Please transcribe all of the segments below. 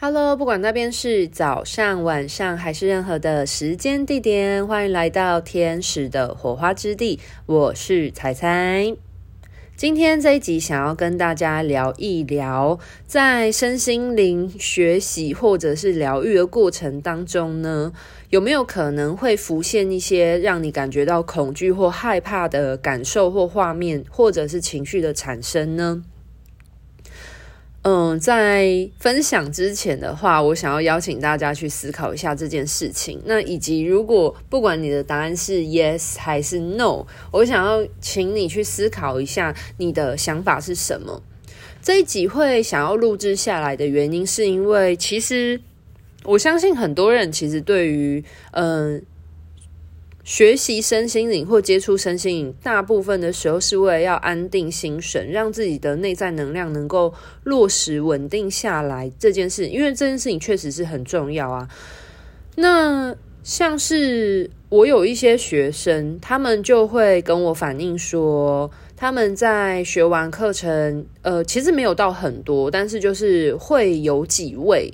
Hello，不管那边是早上、晚上还是任何的时间地点，欢迎来到天使的火花之地。我是彩彩。今天这一集想要跟大家聊一聊，在身心灵学习或者是疗愈的过程当中呢，有没有可能会浮现一些让你感觉到恐惧或害怕的感受或画面，或者是情绪的产生呢？嗯，在分享之前的话，我想要邀请大家去思考一下这件事情。那以及如果不管你的答案是 yes 还是 no，我想要请你去思考一下你的想法是什么。这一集会想要录制下来的原因，是因为其实我相信很多人其实对于嗯。学习身心灵或接触身心灵，大部分的时候是为了要安定心神，让自己的内在能量能够落实稳定下来这件事，因为这件事情确实是很重要啊。那像是我有一些学生，他们就会跟我反映说，他们在学完课程，呃，其实没有到很多，但是就是会有几位。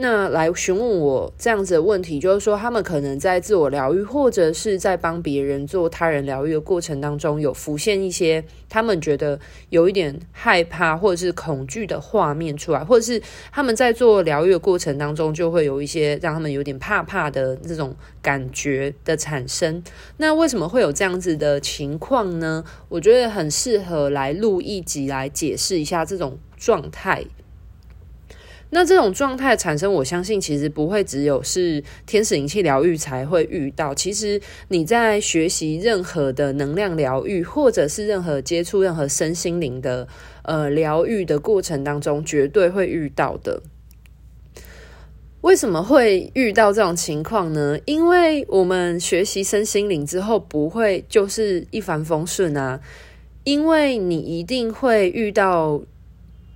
那来询问我这样子的问题，就是说他们可能在自我疗愈，或者是在帮别人做他人疗愈的过程当中，有浮现一些他们觉得有一点害怕或者是恐惧的画面出来，或者是他们在做疗愈的过程当中，就会有一些让他们有点怕怕的这种感觉的产生。那为什么会有这样子的情况呢？我觉得很适合来录一集来解释一下这种状态。那这种状态产生，我相信其实不会只有是天使灵气疗愈才会遇到。其实你在学习任何的能量疗愈，或者是任何接触任何身心灵的呃疗愈的过程当中，绝对会遇到的。为什么会遇到这种情况呢？因为我们学习身心灵之后，不会就是一帆风顺啊，因为你一定会遇到。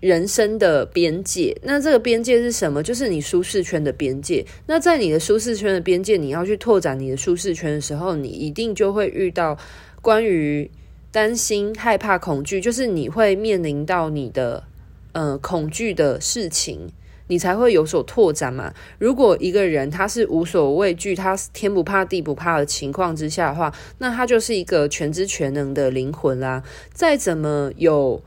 人生的边界，那这个边界是什么？就是你舒适圈的边界。那在你的舒适圈的边界，你要去拓展你的舒适圈的时候，你一定就会遇到关于担心、害怕、恐惧，就是你会面临到你的呃恐惧的事情，你才会有所拓展嘛。如果一个人他是无所畏惧，他天不怕地不怕的情况之下的话，那他就是一个全知全能的灵魂啦。再怎么有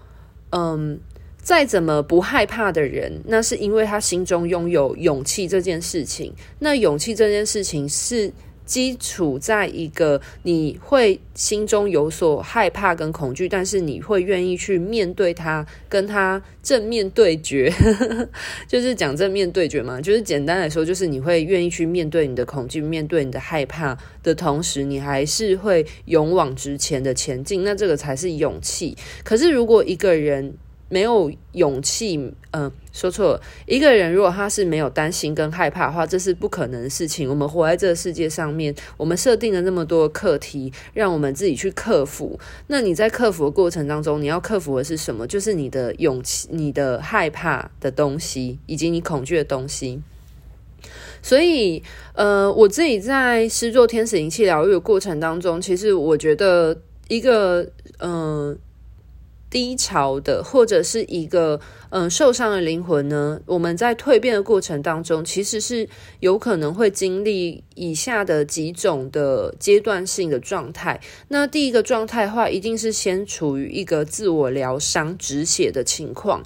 嗯。再怎么不害怕的人，那是因为他心中拥有勇气这件事情。那勇气这件事情是基础在一个你会心中有所害怕跟恐惧，但是你会愿意去面对它，跟他正面对决，就是讲正面对决嘛。就是简单来说，就是你会愿意去面对你的恐惧，面对你的害怕的同时，你还是会勇往直前的前进。那这个才是勇气。可是如果一个人，没有勇气，嗯、呃，说错了。一个人如果他是没有担心跟害怕的话，这是不可能的事情。我们活在这个世界上面，我们设定了那么多课题，让我们自己去克服。那你在克服的过程当中，你要克服的是什么？就是你的勇气、你的害怕的东西，以及你恐惧的东西。所以，呃，我自己在施作天使灵气疗愈的过程当中，其实我觉得一个，嗯、低潮的，或者是一个嗯受伤的灵魂呢？我们在蜕变的过程当中，其实是有可能会经历以下的几种的阶段性的状态。那第一个状态的话，一定是先处于一个自我疗伤、止血的情况。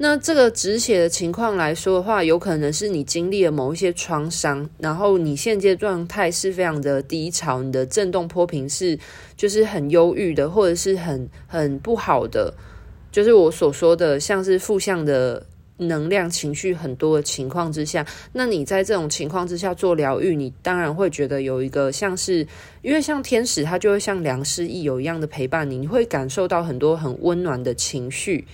那这个止血的情况来说的话，有可能是你经历了某一些创伤，然后你现阶状态是非常的低潮，你的震动波频是就是很忧郁的，或者是很很不好的，就是我所说的像是负向的能量情绪很多的情况之下，那你在这种情况之下做疗愈，你当然会觉得有一个像是，因为像天使，他就会像良师益友一样的陪伴你，你会感受到很多很温暖的情绪。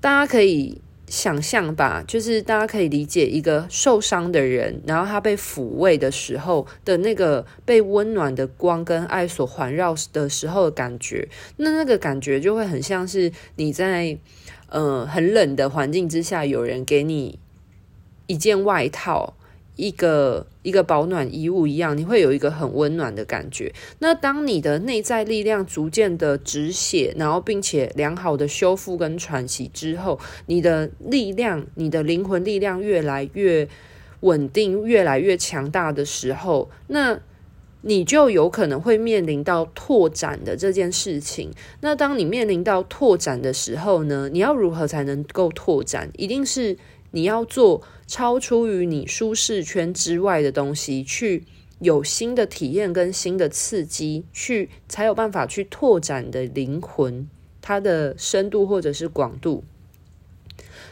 大家可以想象吧，就是大家可以理解一个受伤的人，然后他被抚慰的时候的那个被温暖的光跟爱所环绕的时候的感觉，那那个感觉就会很像是你在呃很冷的环境之下，有人给你一件外套。一个一个保暖衣物一样，你会有一个很温暖的感觉。那当你的内在力量逐渐的止血，然后并且良好的修复跟喘息之后，你的力量，你的灵魂力量越来越稳定，越来越强大的时候，那你就有可能会面临到拓展的这件事情。那当你面临到拓展的时候呢，你要如何才能够拓展？一定是你要做。超出于你舒适圈之外的东西，去有新的体验跟新的刺激，去才有办法去拓展的灵魂，它的深度或者是广度。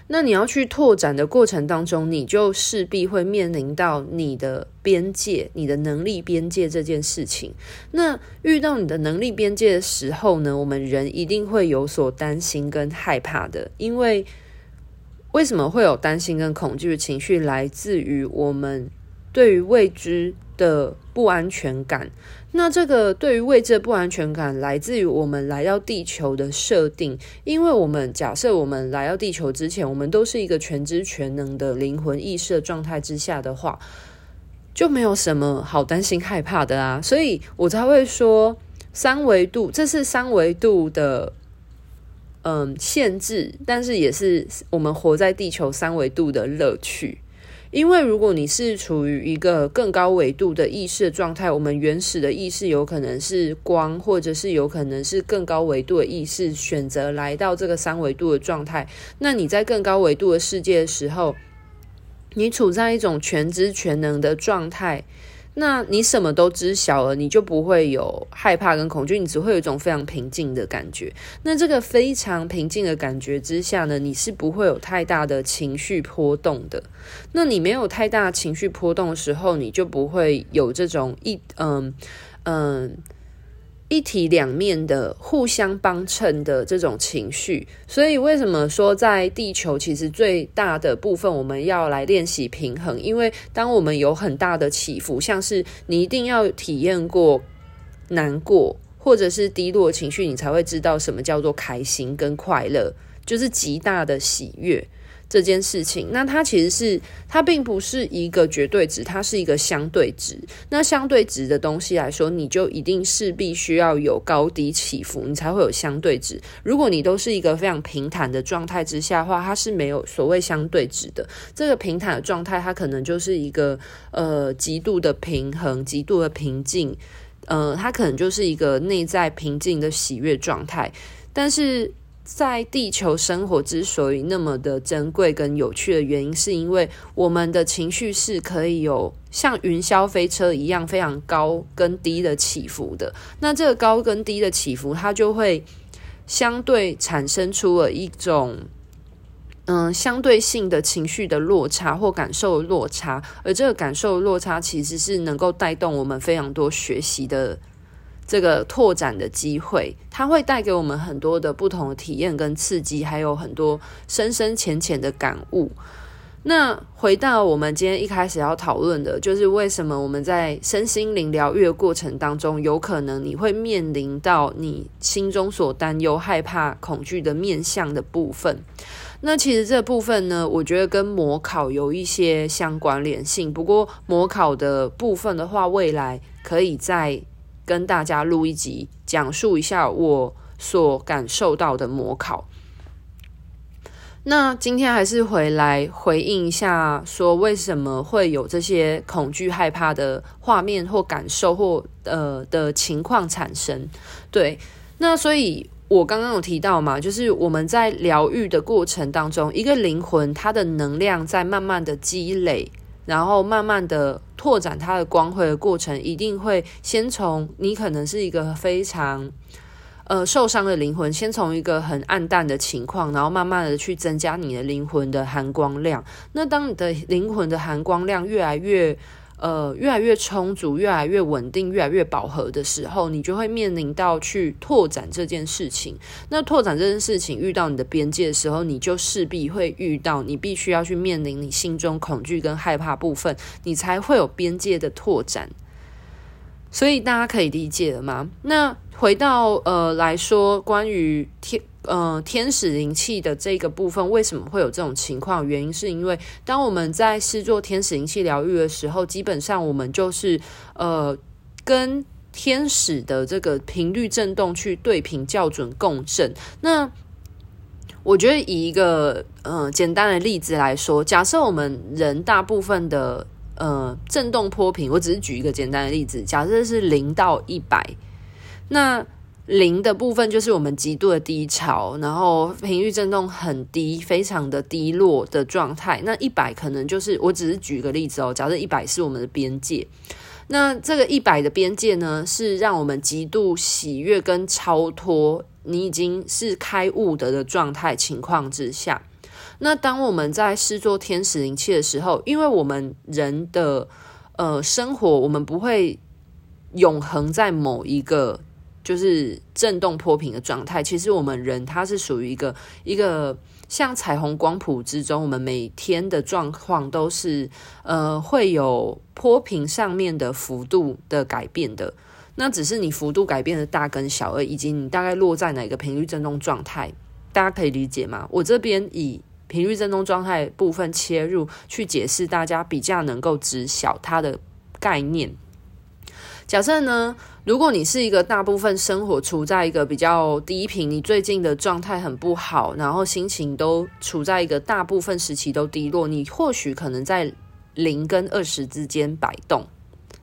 那你要去拓展的过程当中，你就势必会面临到你的边界，你的能力边界这件事情。那遇到你的能力边界的时候呢，我们人一定会有所担心跟害怕的，因为。为什么会有担心跟恐惧的情绪？来自于我们对于未知的不安全感。那这个对于未知的不安全感，来自于我们来到地球的设定。因为我们假设我们来到地球之前，我们都是一个全知全能的灵魂意识的状态之下的话，就没有什么好担心害怕的啊。所以我才会说三维度，这是三维度的。嗯，限制，但是也是我们活在地球三维度的乐趣。因为如果你是处于一个更高维度的意识状态，我们原始的意识有可能是光，或者是有可能是更高维度的意识选择来到这个三维度的状态。那你在更高维度的世界的时候，你处在一种全知全能的状态。那你什么都知晓了，你就不会有害怕跟恐惧，你只会有一种非常平静的感觉。那这个非常平静的感觉之下呢，你是不会有太大的情绪波动的。那你没有太大情绪波动的时候，你就不会有这种一嗯嗯。一体两面的、互相帮衬的这种情绪，所以为什么说在地球其实最大的部分我们要来练习平衡？因为当我们有很大的起伏，像是你一定要体验过难过或者是低落情绪，你才会知道什么叫做开心跟快乐，就是极大的喜悦。这件事情，那它其实是它并不是一个绝对值，它是一个相对值。那相对值的东西来说，你就一定是必须要有高低起伏，你才会有相对值。如果你都是一个非常平坦的状态之下的话，它是没有所谓相对值的。这个平坦的状态，它可能就是一个呃极度的平衡、极度的平静，呃，它可能就是一个内在平静的喜悦状态，但是。在地球生活之所以那么的珍贵跟有趣的原因，是因为我们的情绪是可以有像云霄飞车一样非常高跟低的起伏的。那这个高跟低的起伏，它就会相对产生出了一种嗯相对性的情绪的落差或感受落差，而这个感受落差其实是能够带动我们非常多学习的。这个拓展的机会，它会带给我们很多的不同的体验跟刺激，还有很多深深浅浅的感悟。那回到我们今天一开始要讨论的，就是为什么我们在身心灵疗愈的过程当中，有可能你会面临到你心中所担忧、害怕、恐惧的面向的部分。那其实这部分呢，我觉得跟模考有一些相关联性。不过模考的部分的话，未来可以在。跟大家录一集，讲述一下我所感受到的模考。那今天还是回来回应一下，说为什么会有这些恐惧、害怕的画面或感受或呃的情况产生？对，那所以我刚刚有提到嘛，就是我们在疗愈的过程当中，一个灵魂它的能量在慢慢的积累。然后慢慢的拓展它的光辉的过程，一定会先从你可能是一个非常呃受伤的灵魂，先从一个很暗淡的情况，然后慢慢的去增加你的灵魂的含光量。那当你的灵魂的含光量越来越呃，越来越充足，越来越稳定，越来越饱和的时候，你就会面临到去拓展这件事情。那拓展这件事情遇到你的边界的时候，你就势必会遇到你必须要去面临你心中恐惧跟害怕部分，你才会有边界的拓展。所以大家可以理解了吗？那回到呃来说，关于天呃，天使灵气的这个部分为什么会有这种情况？原因是因为当我们在试做天使灵气疗愈的时候，基本上我们就是呃跟天使的这个频率振动去对频校准共振。那我觉得以一个呃简单的例子来说，假设我们人大部分的呃振动波频，我只是举一个简单的例子，假设是零到一百，那零的部分就是我们极度的低潮，然后频率振动很低，非常的低落的状态。那一百可能就是，我只是举个例子哦，假设一百是我们的边界，那这个一百的边界呢，是让我们极度喜悦跟超脱。你已经是开悟的的状态情况之下，那当我们在试做天使灵气的时候，因为我们人的呃生活，我们不会永恒在某一个就是震动波频的状态。其实我们人他是属于一个一个像彩虹光谱之中，我们每天的状况都是呃会有波频上面的幅度的改变的。那只是你幅度改变的大跟小而已，以及你大概落在哪个频率振动状态，大家可以理解吗？我这边以频率振动状态部分切入去解释，大家比较能够知晓它的概念。假设呢，如果你是一个大部分生活处在一个比较低频，你最近的状态很不好，然后心情都处在一个大部分时期都低落，你或许可能在零跟二十之间摆动。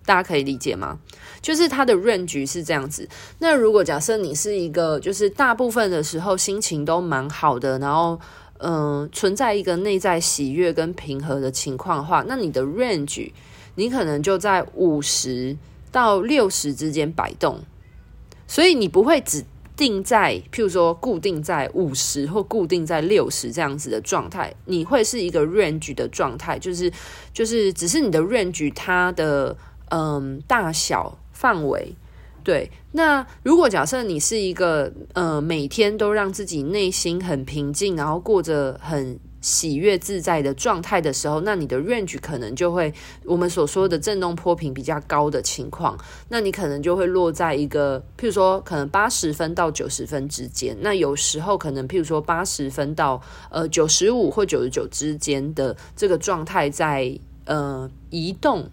大家可以理解吗？就是它的 range 是这样子。那如果假设你是一个，就是大部分的时候心情都蛮好的，然后嗯、存在一个内在喜悦跟平和的情况的话，那你的 range 你可能就在五十到六十之间摆动。所以你不会只定在，譬如说固定在五十或固定在六十这样子的状态，你会是一个 range 的状态，就是就是只是你的 range 它的。嗯，大小范围，对。那如果假设你是一个呃，每天都让自己内心很平静，然后过着很喜悦自在的状态的时候，那你的 range 可能就会我们所说的震动波频比较高的情况，那你可能就会落在一个，譬如说可能八十分到九十分之间。那有时候可能譬如说八十分到呃九十五或九十九之间的这个状态在呃移动。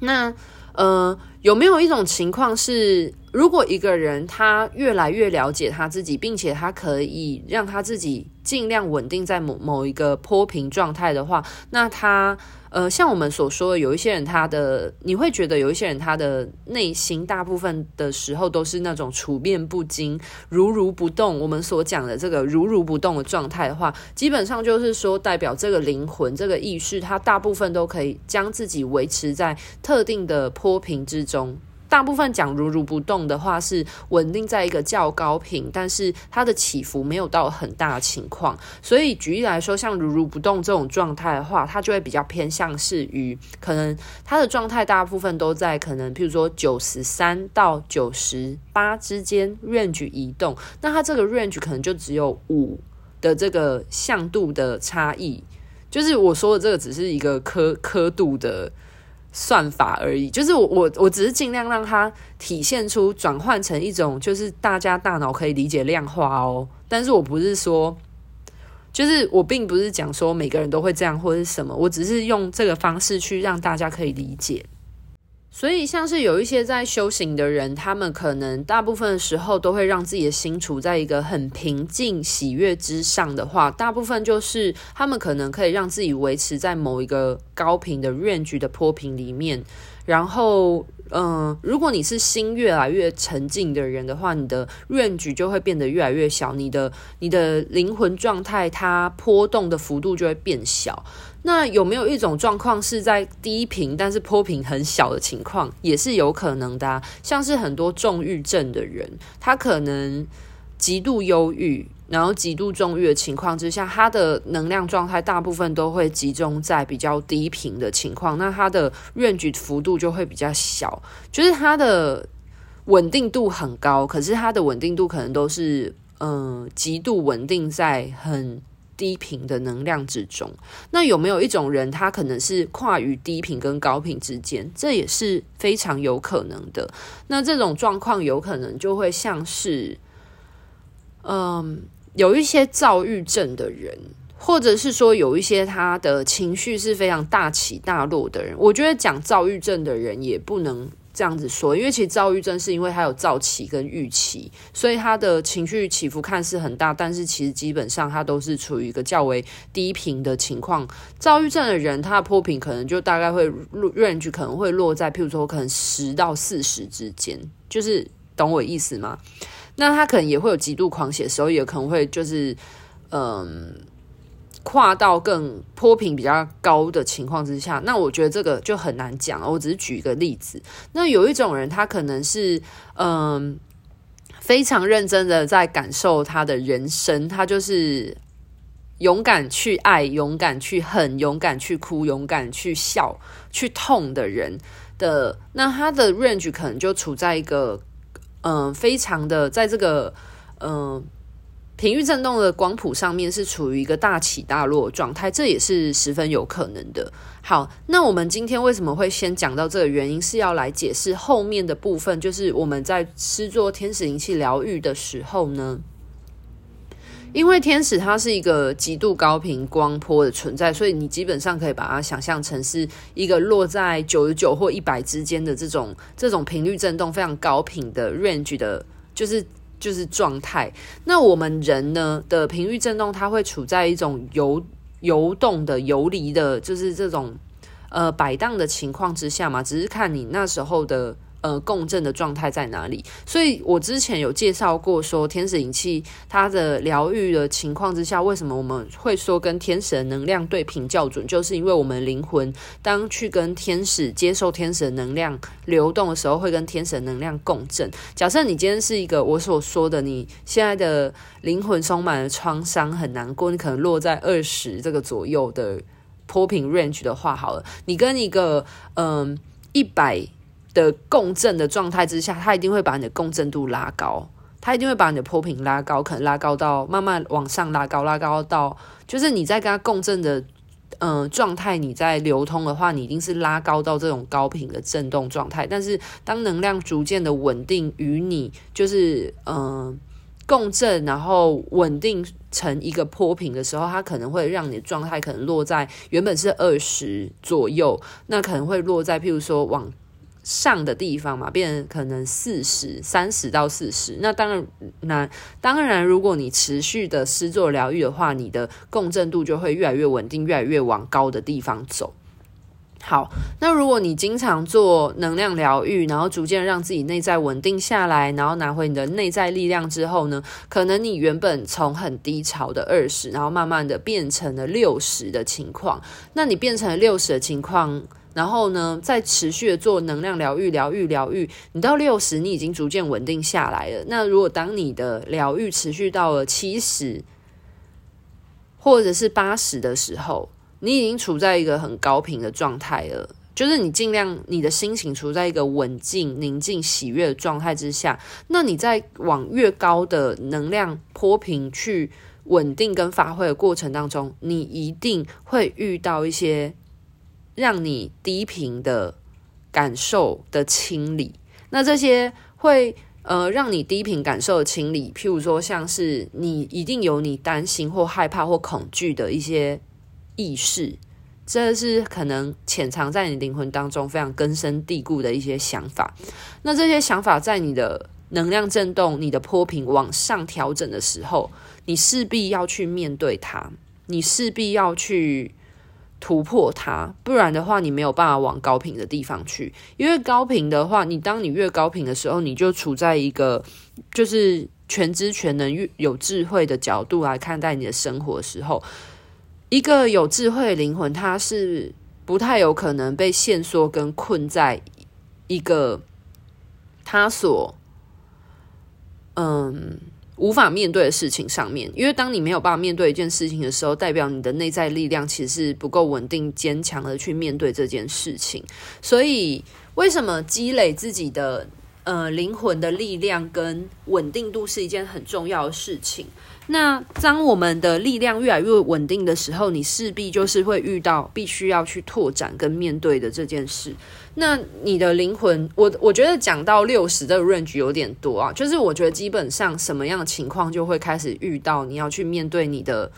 那呃，有没有一种情况是，如果一个人他越来越了解他自己，并且他可以让他自己尽量稳定在某某一个坡平状态的话，那他。呃，像我们所说的，有一些人他的，你会觉得有一些人他的内心大部分的时候都是那种处变不惊、如如不动。我们所讲的这个如如不动的状态的话，基本上就是说，代表这个灵魂、这个意识，它大部分都可以将自己维持在特定的波频之中。大部分讲如如不动的话，是稳定在一个较高频，但是它的起伏没有到很大的情况。所以举例来说，像如如不动这种状态的话，它就会比较偏向是于可能它的状态大部分都在可能，譬如说九十三到九十八之间 range 移动。那它这个 range 可能就只有五的这个向度的差异。就是我说的这个只是一个刻刻度的。算法而已，就是我我我只是尽量让它体现出转换成一种就是大家大脑可以理解量化哦，但是我不是说，就是我并不是讲说每个人都会这样或者是什么，我只是用这个方式去让大家可以理解。所以，像是有一些在修行的人，他们可能大部分的时候都会让自己的心处在一个很平静、喜悦之上的话，大部分就是他们可能可以让自己维持在某一个高频的 range 的波频里面。然后，嗯、如果你是心越来越沉静的人的话，你的 range 就会变得越来越小，你的你的灵魂状态它波动的幅度就会变小。那有没有一种状况是在低频，但是波频很小的情况，也是有可能的。像是很多重郁症的人，他可能极度忧郁，然后极度重郁的情况之下，他的能量状态大部分都会集中在比较低频的情况，那他的 range 幅度就会比较小，就是他的稳定度很高，可是他的稳定度可能都是嗯极度稳定在很。低频的能量之中，那有没有一种人，他可能是跨于低频跟高频之间？这也是非常有可能的。那这种状况有可能就会像是，嗯，有一些躁郁症的人，或者是说有一些他的情绪是非常大起大落的人，我觉得讲躁郁症的人也不能。这样子说，因为其实躁郁症是因为他有躁期跟郁期，所以他的情绪起伏看似很大，但是其实基本上他都是处于一个较为低频的情况。躁郁症的人，他的波频可能就大概会 range 可能会落在，譬如说可能十到四十之间，就是懂我意思吗？那他可能也会有极度狂喜的时候，也可能会就是嗯。跨到更坡频比较高的情况之下，那我觉得这个就很难讲。我只是举一个例子。那有一种人，他可能是嗯非常认真的在感受他的人生，他就是勇敢去爱，勇敢去恨，勇敢去哭，勇敢去笑，去痛的人的。那他的 range 可能就处在一个嗯非常的在这个嗯。频率振动的光谱上面是处于一个大起大落状态，这也是十分有可能的。好，那我们今天为什么会先讲到这个原因？是要来解释后面的部分，就是我们在施作天使灵气疗愈的时候呢，因为天使它是一个极度高频光波的存在，所以你基本上可以把它想象成是一个落在九十九或一百之间的这种这种频率振动非常高频的 range 的，就是。就是状态。那我们人呢的频率振动，它会处在一种游游动的、游离的，就是这种呃摆荡的情况之下嘛。只是看你那时候的。呃，共振的状态在哪里？所以我之前有介绍过，说天使引气它的疗愈的情况之下，为什么我们会说跟天使的能量对频校准？就是因为我们灵魂当去跟天使接受天使的能量流动的时候，会跟天使的能量共振。假设你今天是一个我所说的，你现在的灵魂充满了创伤，很难过，你可能落在二十这个左右的波频 range 的话，好了，你跟一个嗯一百。的共振的状态之下，它一定会把你的共振度拉高，它一定会把你的波频拉高，可能拉高到慢慢往上拉高，拉高到就是你在跟它共振的嗯状态，你在流通的话，你一定是拉高到这种高频的振动状态。但是当能量逐渐的稳定与你就是嗯共振，然后稳定成一个波频的时候，它可能会让你的状态可能落在原本是二十左右，那可能会落在譬如说往。上的地方嘛，变成可能四十、三十到四十。那当然，那当然，如果你持续的施作疗愈的话，你的共振度就会越来越稳定，越来越往高的地方走。好，那如果你经常做能量疗愈，然后逐渐让自己内在稳定下来，然后拿回你的内在力量之后呢，可能你原本从很低潮的二十，然后慢慢的变成了六十的情况。那你变成了六十的情况。然后呢，再持续的做能量疗愈、疗愈、疗愈，你到六十，你已经逐渐稳定下来了。那如果当你的疗愈持续到了七十，或者是八十的时候，你已经处在一个很高频的状态了。就是你尽量你的心情处在一个稳静、宁静、喜悦的状态之下，那你在往越高的能量波频去稳定跟发挥的过程当中，你一定会遇到一些。让你低频的感受的清理，那这些会呃让你低频感受的清理，譬如说像是你一定有你担心或害怕或恐惧的一些意识，这是可能潜藏在你灵魂当中非常根深蒂固的一些想法。那这些想法在你的能量震动、你的波频往上调整的时候，你势必要去面对它，你势必要去。突破它，不然的话，你没有办法往高频的地方去。因为高频的话，你当你越高频的时候，你就处在一个就是全知全能、越有智慧的角度来看待你的生活的时候，一个有智慧灵魂，它是不太有可能被限缩跟困在一个他所嗯。无法面对的事情上面，因为当你没有办法面对一件事情的时候，代表你的内在力量其实是不够稳定、坚强的去面对这件事情。所以，为什么积累自己的呃灵魂的力量跟稳定度是一件很重要的事情？那当我们的力量越来越稳定的时候，你势必就是会遇到必须要去拓展跟面对的这件事。那你的灵魂，我我觉得讲到六十的 range 有点多啊，就是我觉得基本上什么样的情况就会开始遇到你要去面对你的。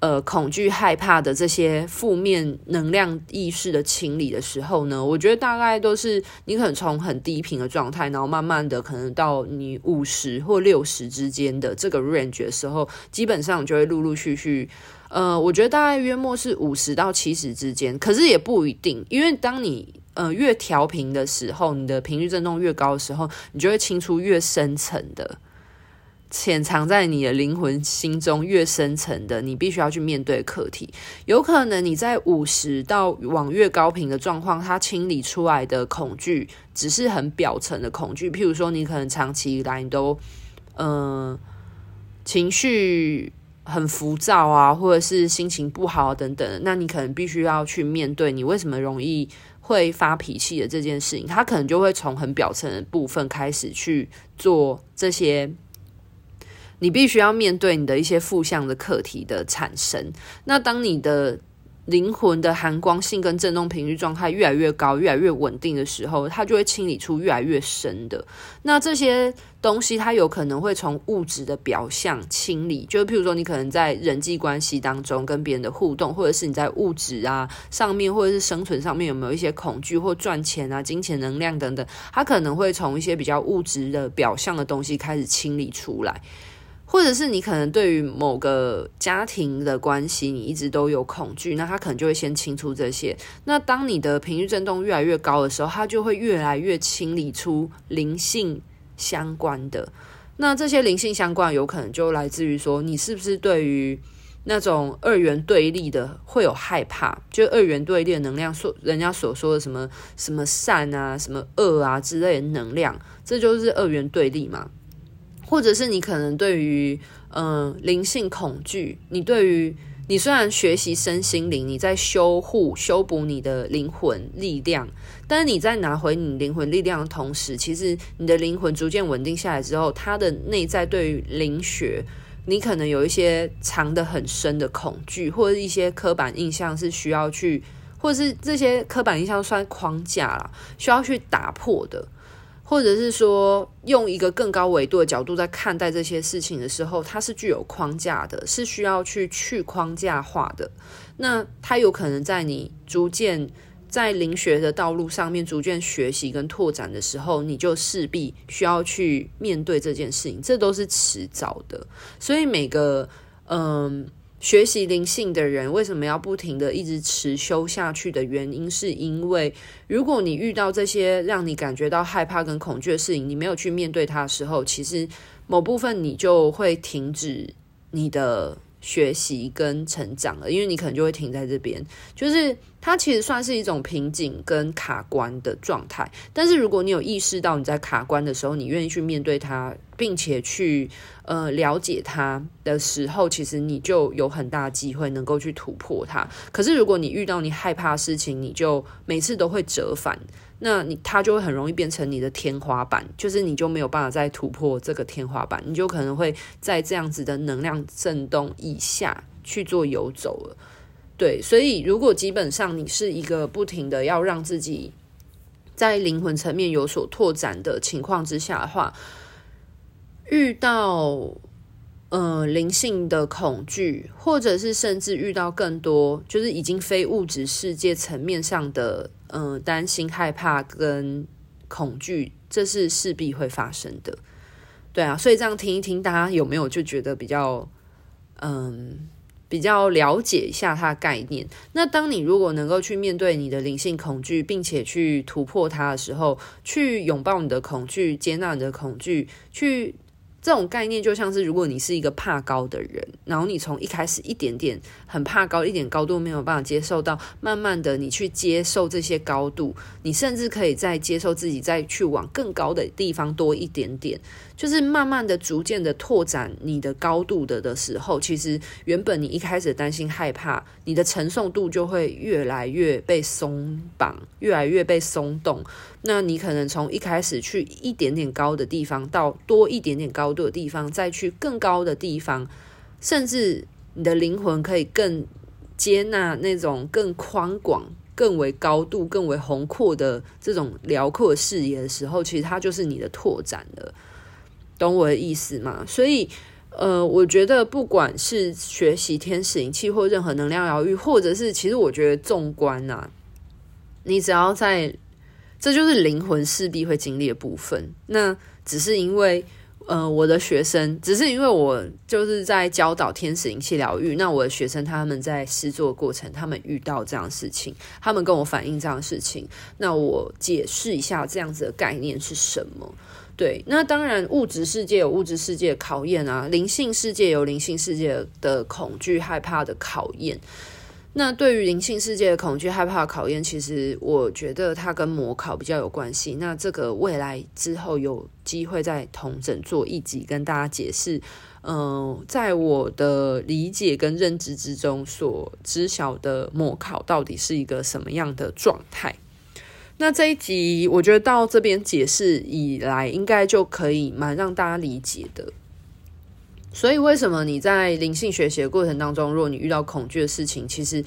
呃，恐惧、害怕的这些负面能量意识的清理的时候呢，我觉得大概都是你可能从很低频的状态，然后慢慢的可能到你五十或六十之间的这个 range 的时候，基本上就会陆陆续续，呃，我觉得大概约莫是五十到七十之间，可是也不一定，因为当你呃越调频的时候，你的频率振动越高的时候，你就会清出越深层的。潜藏在你的灵魂心中越深层的，你必须要去面对课题。有可能你在五十到往越高频的状况，它清理出来的恐惧只是很表层的恐惧。譬如说，你可能长期以来你都嗯、情绪很浮躁啊，或者是心情不好等等，那你可能必须要去面对你为什么容易会发脾气的这件事情。它可能就会从很表层的部分开始去做这些。你必须要面对你的一些负向的课题的产生。那当你的灵魂的含光性跟振动频率状态越来越高、越来越稳定的时候，它就会清理出越来越深的。那这些东西，它有可能会从物质的表象清理，就譬如说，你可能在人际关系当中跟别人的互动，或者是你在物质啊上面，或者是生存上面有没有一些恐惧或赚钱啊、金钱能量等等，它可能会从一些比较物质的表象的东西开始清理出来。或者是你可能对于某个家庭的关系，你一直都有恐惧，那他可能就会先清除这些。那当你的频率振动越来越高的时候，他就会越来越清理出灵性相关的。那这些灵性相关，有可能就来自于说，你是不是对于那种二元对立的会有害怕？就二元对立的能量，说人家所说的什么什么善啊、什么恶啊之类的能量，这就是二元对立嘛。或者是你可能对于嗯灵性恐惧，你对于你虽然学习身心灵，你在修护修补你的灵魂力量，但是你在拿回你灵魂力量的同时，其实你的灵魂逐渐稳定下来之后，它的内在对于灵学，你可能有一些藏得很深的恐惧，或者一些刻板印象是需要去，或者是这些刻板印象算框架啦，需要去打破的。或者是说，用一个更高维度的角度在看待这些事情的时候，它是具有框架的，是需要去去框架化的。那它有可能在你逐渐在灵学的道路上面逐渐学习跟拓展的时候，你就势必需要去面对这件事情，这都是迟早的。所以每个嗯。学习灵性的人为什么要不停的一直持修下去的原因，是因为如果你遇到这些让你感觉到害怕跟恐惧的事情，你没有去面对它的时候，其实某部分你就会停止你的。学习跟成长了，因为你可能就会停在这边，就是它其实算是一种瓶颈跟卡关的状态。但是如果你有意识到你在卡关的时候，你愿意去面对它，并且去呃了解它的时候，其实你就有很大机会能够去突破它。可是如果你遇到你害怕的事情，你就每次都会折返。那你它就会很容易变成你的天花板，就是你就没有办法再突破这个天花板，你就可能会在这样子的能量震动以下去做游走了。对，所以如果基本上你是一个不停的要让自己在灵魂层面有所拓展的情况之下的话，遇到呃灵性的恐惧，或者是甚至遇到更多就是已经非物质世界层面上的。嗯、担心、害怕跟恐惧，这是势必会发生的。对啊，所以这样听一听，大家有没有就觉得比较，嗯，比较了解一下它的概念？那当你如果能够去面对你的灵性恐惧，并且去突破它的时候，去拥抱你的恐惧，接纳你的恐惧，去。这种概念就像是，如果你是一个怕高的人，然后你从一开始一点点很怕高，一点高度没有办法接受到，慢慢的你去接受这些高度，你甚至可以再接受自己再去往更高的地方多一点点，就是慢慢的、逐渐的拓展你的高度的的时候，其实原本你一开始担心害怕，你的承受度就会越来越被松绑，越来越被松动。那你可能从一开始去一点点高的地方，到多一点点高。度的地方，再去更高的地方，甚至你的灵魂可以更接纳那种更宽广、更为高度、更为宏阔的这种辽阔视野的时候，其实它就是你的拓展了。懂我的意思吗？所以，呃，我觉得不管是学习天使灵气或任何能量疗愈，或者是其实我觉得纵观啊，你只要在，这就是灵魂势必会经历的部分。那只是因为，呃，我的学生，只是因为我就是在教导天使灵气疗愈，那我的学生他们在试做过程，他们遇到这样的事情，他们跟我反映这样的事情，那我解释一下这样子的概念是什么。对，那当然，物质世界有物质世界的考验啊，灵性世界有灵性世界的恐惧、害怕的考验。那对于灵性世界的恐惧、害怕考验，其实我觉得它跟魔考比较有关系。那这个未来之后有机会再同整做一集跟大家解释。嗯、在我的理解跟认知之中所知晓的魔考到底是一个什么样的状态。那这一集，我觉得到这边解释以来，应该就可以蛮让大家理解的。所以，为什么你在灵性学习的过程当中，如果你遇到恐惧的事情，其实。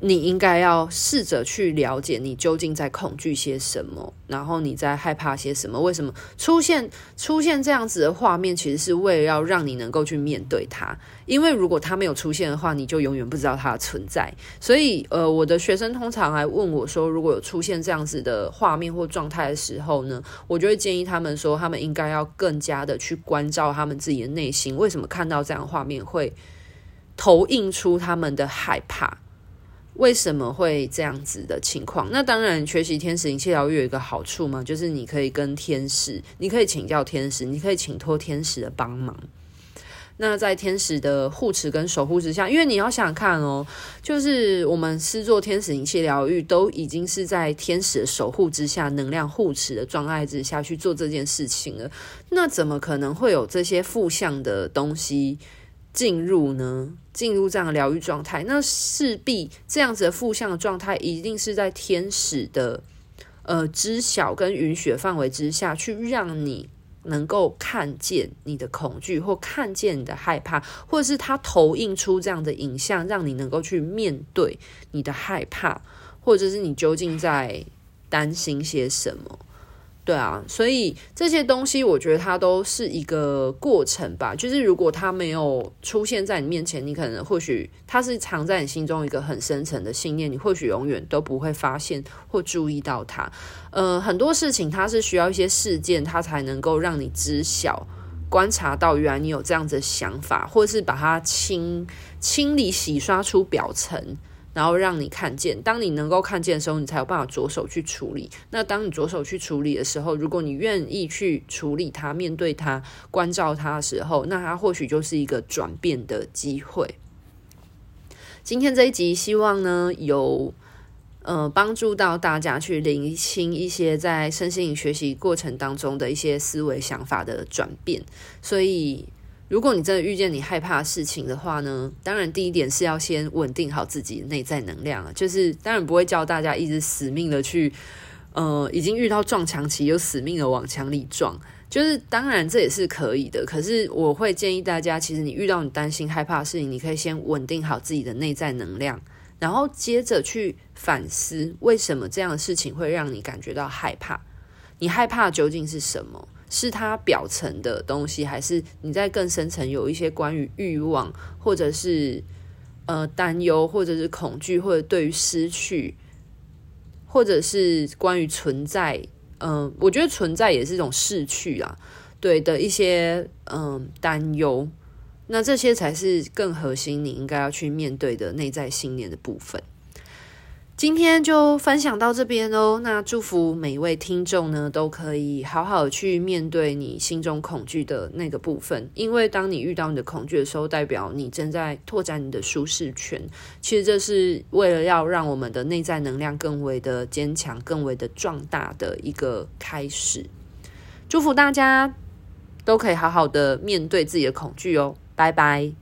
你应该要试着去了解你究竟在恐惧些什么，然后你在害怕些什么？为什么出现出现这样子的画面？其实是为了要让你能够去面对它。因为如果它没有出现的话，你就永远不知道它的存在。所以，呃，我的学生通常来问我说，如果有出现这样子的画面或状态的时候呢，我就会建议他们说，他们应该要更加的去关照他们自己的内心，为什么看到这样画面会投映出他们的害怕。为什么会这样子的情况？那当然，学习天使灵气疗愈有一个好处嘛，就是你可以跟天使，你可以请教天使，你可以请托天使的帮忙。那在天使的护持跟守护之下，因为你要想看哦，就是我们施作天使灵气疗愈，都已经是在天使的守护之下、能量护持的状态之下去做这件事情了。那怎么可能会有这些负向的东西？进入呢？进入这样的疗愈状态，那势必这样子的负向的状态，一定是在天使的呃知晓跟允许范围之下去，让你能够看见你的恐惧，或看见你的害怕，或者是他投映出这样的影像，让你能够去面对你的害怕，或者是你究竟在担心些什么。对啊，所以这些东西我觉得它都是一个过程吧。就是如果它没有出现在你面前，你可能或许它是藏在你心中一个很深层的信念，你或许永远都不会发现或注意到它。呃，很多事情它是需要一些事件，它才能够让你知晓、观察到原来你有这样子想法，或是把它清清理、洗刷出表层。然后让你看见，当你能够看见的时候，你才有办法着手去处理。那当你着手去处理的时候，如果你愿意去处理它、面对它、关照它的时候，那它或许就是一个转变的机会。今天这一集，希望呢有呃帮助到大家去厘清一些在身心灵学习过程当中的一些思维想法的转变，所以。如果你真的遇见你害怕的事情的话呢，当然第一点是要先稳定好自己内在能量啊，就是当然不会叫大家一直死命的去，呃，已经遇到撞墙期，又死命的往墙里撞，就是当然这也是可以的。可是我会建议大家，其实你遇到你担心害怕的事情，你可以先稳定好自己的内在能量，然后接着去反思为什么这样的事情会让你感觉到害怕，你害怕究竟是什么？是它表层的东西，还是你在更深层有一些关于欲望，或者是呃担忧，或者是恐惧，或者对于失去，或者是关于存在，嗯、我觉得存在也是一种逝去啊，对的一些嗯担忧，那这些才是更核心，你应该要去面对的内在信念的部分。今天就分享到这边哦。那祝福每一位听众呢，都可以好好去面对你心中恐惧的那个部分。因为当你遇到你的恐惧的时候，代表你正在拓展你的舒适圈。其实这是为了要让我们的内在能量更为的坚强、更为的壮大的一个开始。祝福大家都可以好好的面对自己的恐惧哦。拜拜。